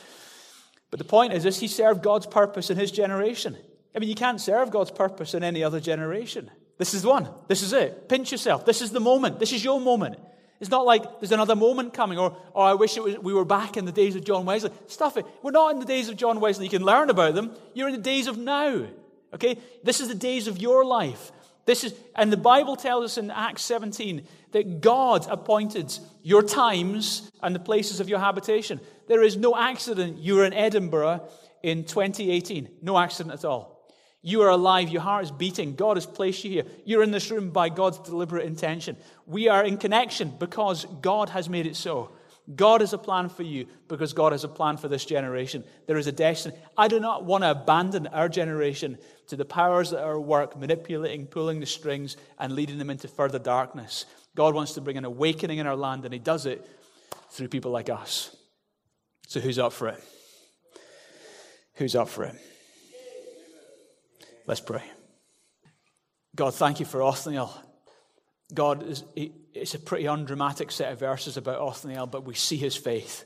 But the point is this he served God's purpose in his generation. I mean, you can't serve God's purpose in any other generation. This is one. This is it. Pinch yourself. This is the moment. This is your moment. It's not like there's another moment coming, or, oh, I wish was, we were back in the days of John Wesley. Stuff it. We're not in the days of John Wesley. You can learn about them. You're in the days of now. Okay? This is the days of your life. This is, and the Bible tells us in Acts 17 that God appointed your times and the places of your habitation. There is no accident you are in Edinburgh in 2018. No accident at all. You are alive. Your heart is beating. God has placed you here. You're in this room by God's deliberate intention. We are in connection because God has made it so. God has a plan for you because God has a plan for this generation. There is a destiny. I do not want to abandon our generation to the powers that are at work, manipulating, pulling the strings, and leading them into further darkness. God wants to bring an awakening in our land, and He does it through people like us. So, who's up for it? Who's up for it? Let's pray. God, thank you for Othniel. God, it's a pretty undramatic set of verses about Othniel, but we see his faith.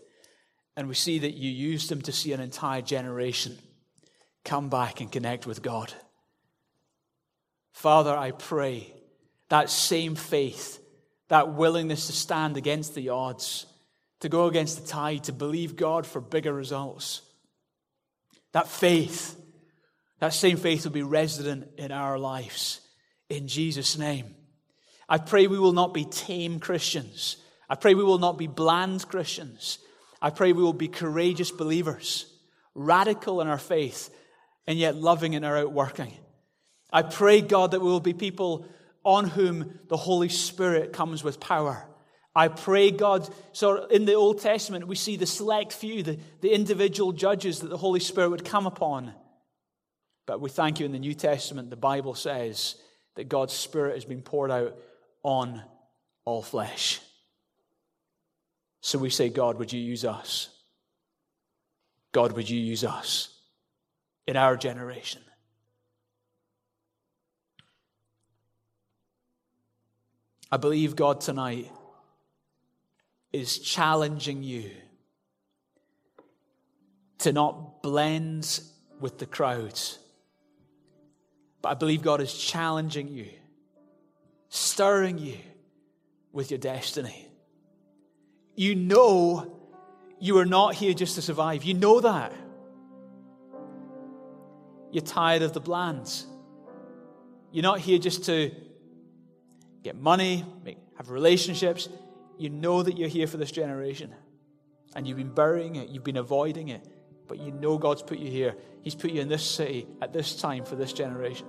And we see that you used him to see an entire generation come back and connect with God. Father, I pray that same faith, that willingness to stand against the odds, to go against the tide, to believe God for bigger results, that faith that same faith will be resident in our lives. In Jesus' name. I pray we will not be tame Christians. I pray we will not be bland Christians. I pray we will be courageous believers, radical in our faith, and yet loving in our outworking. I pray, God, that we will be people on whom the Holy Spirit comes with power. I pray, God, so in the Old Testament, we see the select few, the, the individual judges that the Holy Spirit would come upon. But we thank you in the New Testament, the Bible says that God's Spirit has been poured out on all flesh. So we say, God, would you use us? God, would you use us in our generation? I believe God tonight is challenging you to not blend with the crowds but I believe God is challenging you, stirring you with your destiny. You know you are not here just to survive. You know that. You're tired of the blands. You're not here just to get money, make, have relationships. You know that you're here for this generation. And you've been burying it, you've been avoiding it but you know God's put you here. He's put you in this city at this time for this generation.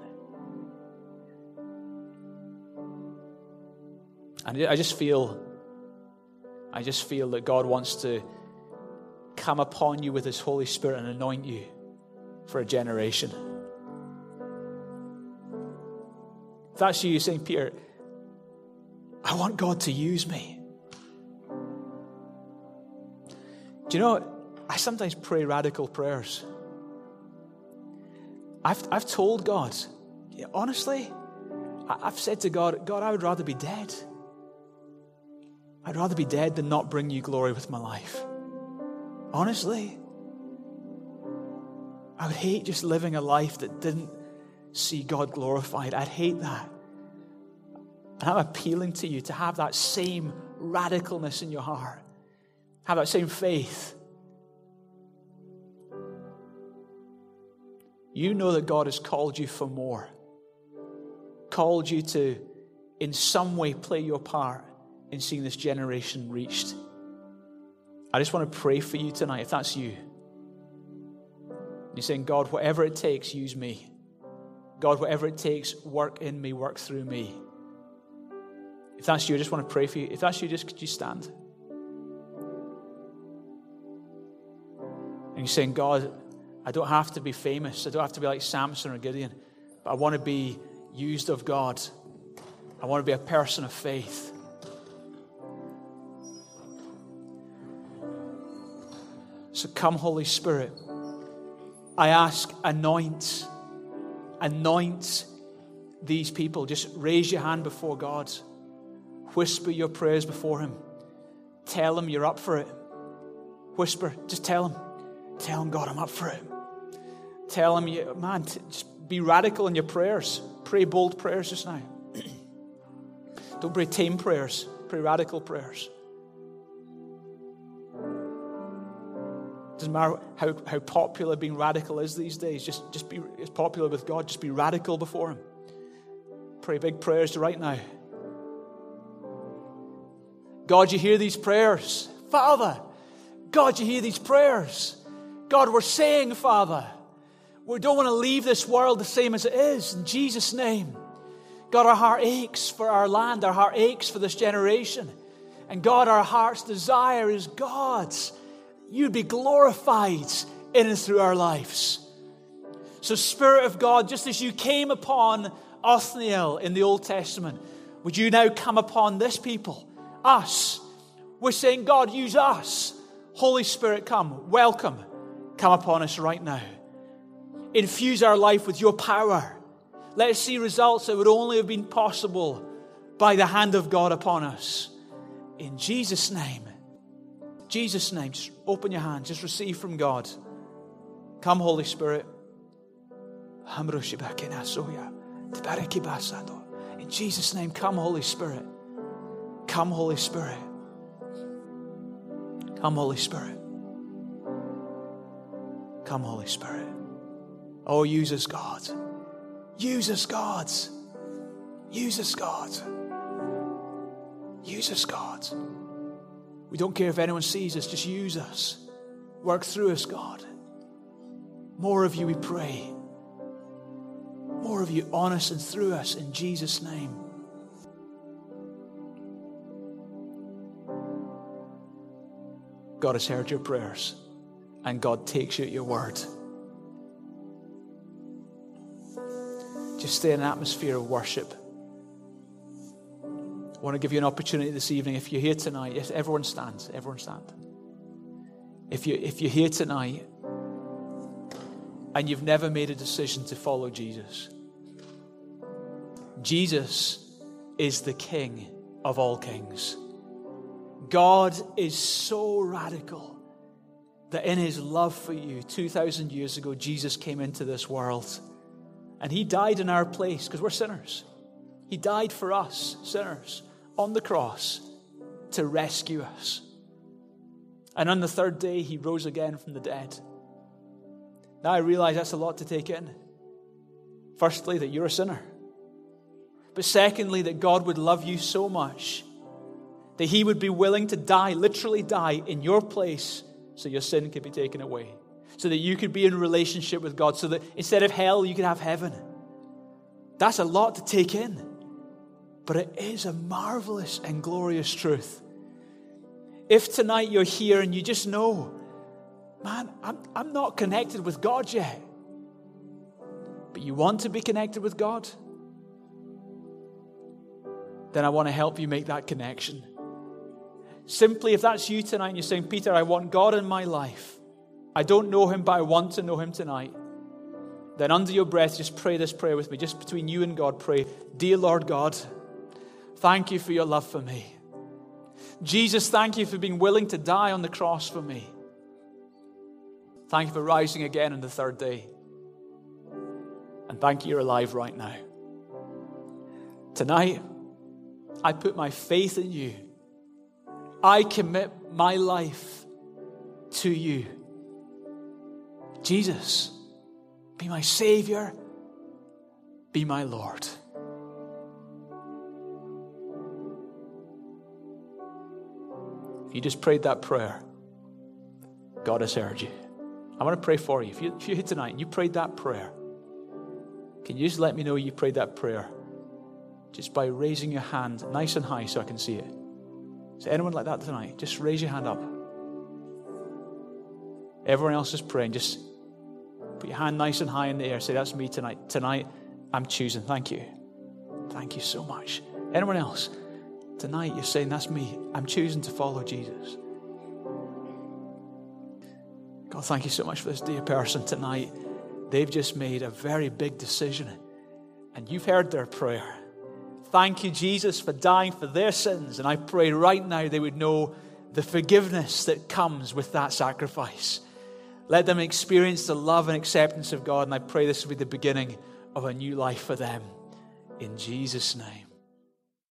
And I just feel, I just feel that God wants to come upon you with His Holy Spirit and anoint you for a generation. If that's you, saying, Peter, I want God to use me. Do you know, I sometimes pray radical prayers. I've, I've told God, honestly, I've said to God, God, I would rather be dead. I'd rather be dead than not bring you glory with my life. Honestly, I would hate just living a life that didn't see God glorified. I'd hate that. And I'm appealing to you to have that same radicalness in your heart. Have that same faith. You know that God has called you for more, called you to, in some way, play your part in seeing this generation reached. I just want to pray for you tonight, if that's you. You're saying, God, whatever it takes, use me. God, whatever it takes, work in me, work through me. If that's you, I just want to pray for you. If that's you, just could you stand? And you're saying, God, I don't have to be famous. I don't have to be like Samson or Gideon, but I want to be used of God. I want to be a person of faith. So come, Holy Spirit. I ask, anoint, anoint these people. Just raise your hand before God. Whisper your prayers before Him. Tell Him you're up for it. Whisper, just tell Him. Tell Him, God, I'm up for it. Tell Him, you, man, just be radical in your prayers. Pray bold prayers just now. Don't pray tame prayers, pray radical prayers. Doesn't matter how, how popular being radical is these days. Just, just be as popular with God. Just be radical before Him. Pray big prayers right now. God, you hear these prayers. Father, God, you hear these prayers. God, we're saying, Father, we don't want to leave this world the same as it is. In Jesus' name. God, our heart aches for our land. Our heart aches for this generation. And God, our heart's desire is God's you'd be glorified in and through our lives. So, Spirit of God, just as you came upon Othniel in the Old Testament, would you now come upon this people, us? We're saying, God, use us. Holy Spirit, come. Welcome. Come upon us right now. Infuse our life with your power. Let us see results that would only have been possible by the hand of God upon us. In Jesus' name. Jesus' name, just open your hand, just receive from God. Come, Holy Spirit. In Jesus' name, come, Holy Spirit. Come, Holy Spirit. Come, Holy Spirit. Come, Holy Spirit. Oh, use us, God. Use us, God. Use us, God. Use us, God. We don't care if anyone sees us, just use us. Work through us, God. More of you, we pray. More of you on us and through us in Jesus' name. God has heard your prayers, and God takes you at your word. Just stay in an atmosphere of worship. I want to give you an opportunity this evening. If you're here tonight, if everyone stands, Everyone stand. If, you, if you're here tonight and you've never made a decision to follow Jesus, Jesus is the King of all kings. God is so radical that in his love for you, 2,000 years ago, Jesus came into this world and he died in our place because we're sinners. He died for us, sinners on the cross to rescue us. And on the third day, he rose again from the dead. Now I realize that's a lot to take in. Firstly, that you're a sinner. But secondly, that God would love you so much that he would be willing to die, literally die, in your place so your sin could be taken away. So that you could be in relationship with God. So that instead of hell, you could have heaven. That's a lot to take in. But it is a marvelous and glorious truth. If tonight you're here and you just know, man, I'm, I'm not connected with God yet, but you want to be connected with God, then I want to help you make that connection. Simply, if that's you tonight and you're saying, Peter, I want God in my life, I don't know him, but I want to know him tonight, then under your breath, just pray this prayer with me, just between you and God, pray, Dear Lord God, Thank you for your love for me. Jesus, thank you for being willing to die on the cross for me. Thank you for rising again on the third day. And thank you you're alive right now. Tonight, I put my faith in you I commit my life to you. Jesus, be my Savior, be my Lord. You just prayed that prayer, God has heard you. I want to pray for you. If, you. if you're here tonight and you prayed that prayer, can you just let me know you prayed that prayer? Just by raising your hand nice and high so I can see it. Is anyone like that tonight? Just raise your hand up. Everyone else is praying. Just put your hand nice and high in the air. Say, That's me tonight. Tonight, I'm choosing. Thank you. Thank you so much. Anyone else? Tonight, you're saying, That's me. I'm choosing to follow Jesus. God, thank you so much for this dear person tonight. They've just made a very big decision, and you've heard their prayer. Thank you, Jesus, for dying for their sins. And I pray right now they would know the forgiveness that comes with that sacrifice. Let them experience the love and acceptance of God. And I pray this will be the beginning of a new life for them. In Jesus' name.